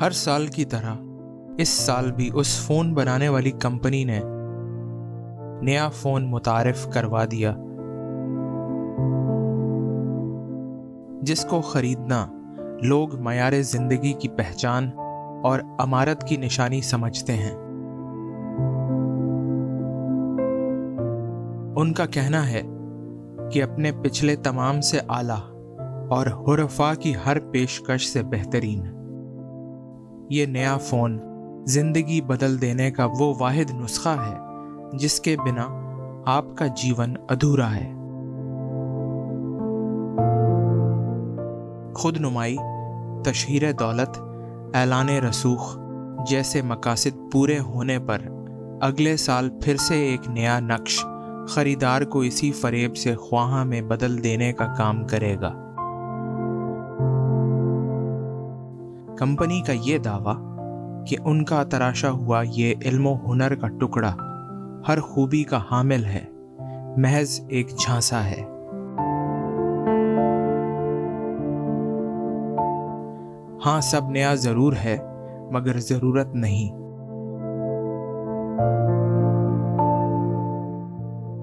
ہر سال کی طرح اس سال بھی اس فون بنانے والی کمپنی نے نیا فون متعارف کروا دیا، جس کو خریدنا لوگ معیار زندگی کی پہچان اور امارت کی نشانی سمجھتے ہیں۔ ان کا کہنا ہے کہ اپنے پچھلے تمام سے اعلیٰ اور حرفا کی ہر پیشکش سے بہترین۔ یہ نیا فون زندگی بدل دینے کا وہ واحد نسخہ ہے، جس کے بنا آپ کا جیون ادھورا ہے۔ خود نمائی تشہیر دولت، اعلان رسوخ جیسے مقاصد پورے ہونے پر اگلے سال پھر سے ایک نیا نقش خریدار کو اسی فریب سے خواہاں میں بدل دینے کا کام کرے گا۔ کمپنی کا یہ دعویٰ کہ ان کا تراشا ہوا یہ علم و ہنر کا ٹکڑا ہر خوبی کا حامل ہے، محض ایک جھانسا ہے۔ ہاں سب نیا ضرور ہے، مگر ضرورت نہیں۔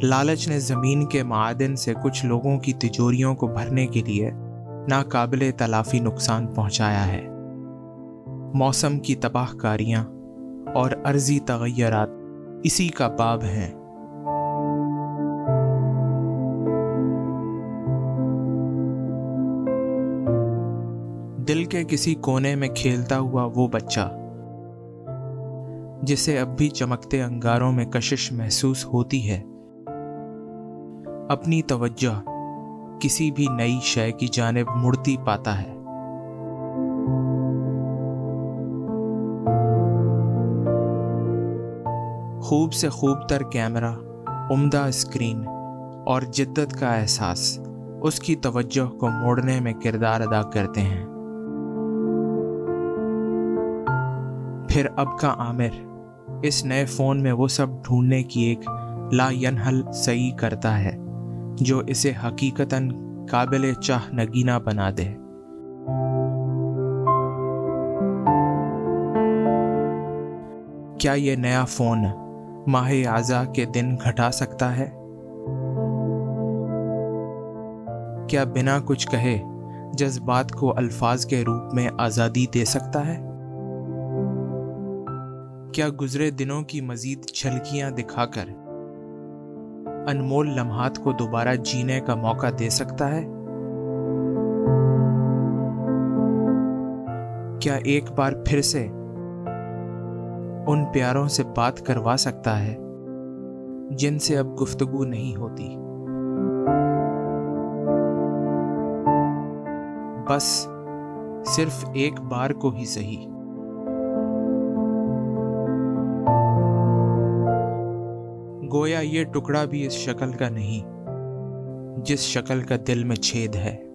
لالچ نے زمین کے معادن سے کچھ لوگوں کی تجوریوں کو بھرنے کے لیے ناقابل تلافی نقصان پہنچایا ہے۔ موسم کی تباہ کاریاں اور عرضی تغیرات اسی کا باب ہیں۔ دل کے کسی کونے میں کھیلتا ہوا وہ بچہ، جسے اب بھی چمکتے انگاروں میں کشش محسوس ہوتی ہے، اپنی توجہ کسی بھی نئی شے کی جانب مڑتی پاتا ہے۔ خوب سے خوب تر کیمرہ، عمدہ اسکرین اور جدت کا احساس اس کی توجہ کو موڑنے میں کردار ادا کرتے ہیں۔ پھر اب کا عامر، اس نئے فون میں وہ سب ڈھونڈنے کی ایک لا ینحل صحیح کرتا ہے، جو اسے حقیقتاً قابل چاہ نگینہ بنا دے۔ کیا یہ نیا فون ماہ اعضا کے دن گھٹا سکتا ہے۔ کیا بنا کچھ کہے جذبات کو الفاظ کے روپ میں آزادی دے سکتا ہے؟ کیا گزرے دنوں کی مزید چھلکیاں دکھا کر انمول لمحات کو دوبارہ جینے کا موقع دے سکتا ہے؟ کیا ایک بار پھر سے ان پیاروں سے بات کروا سکتا ہے، جن سے اب گفتگو نہیں ہوتی۔ بس صرف ایک بار کو ہی صحیح۔ گویا یہ ٹکڑا بھی اس شکل کا نہیں، جس شکل کا دل میں چھید ہے۔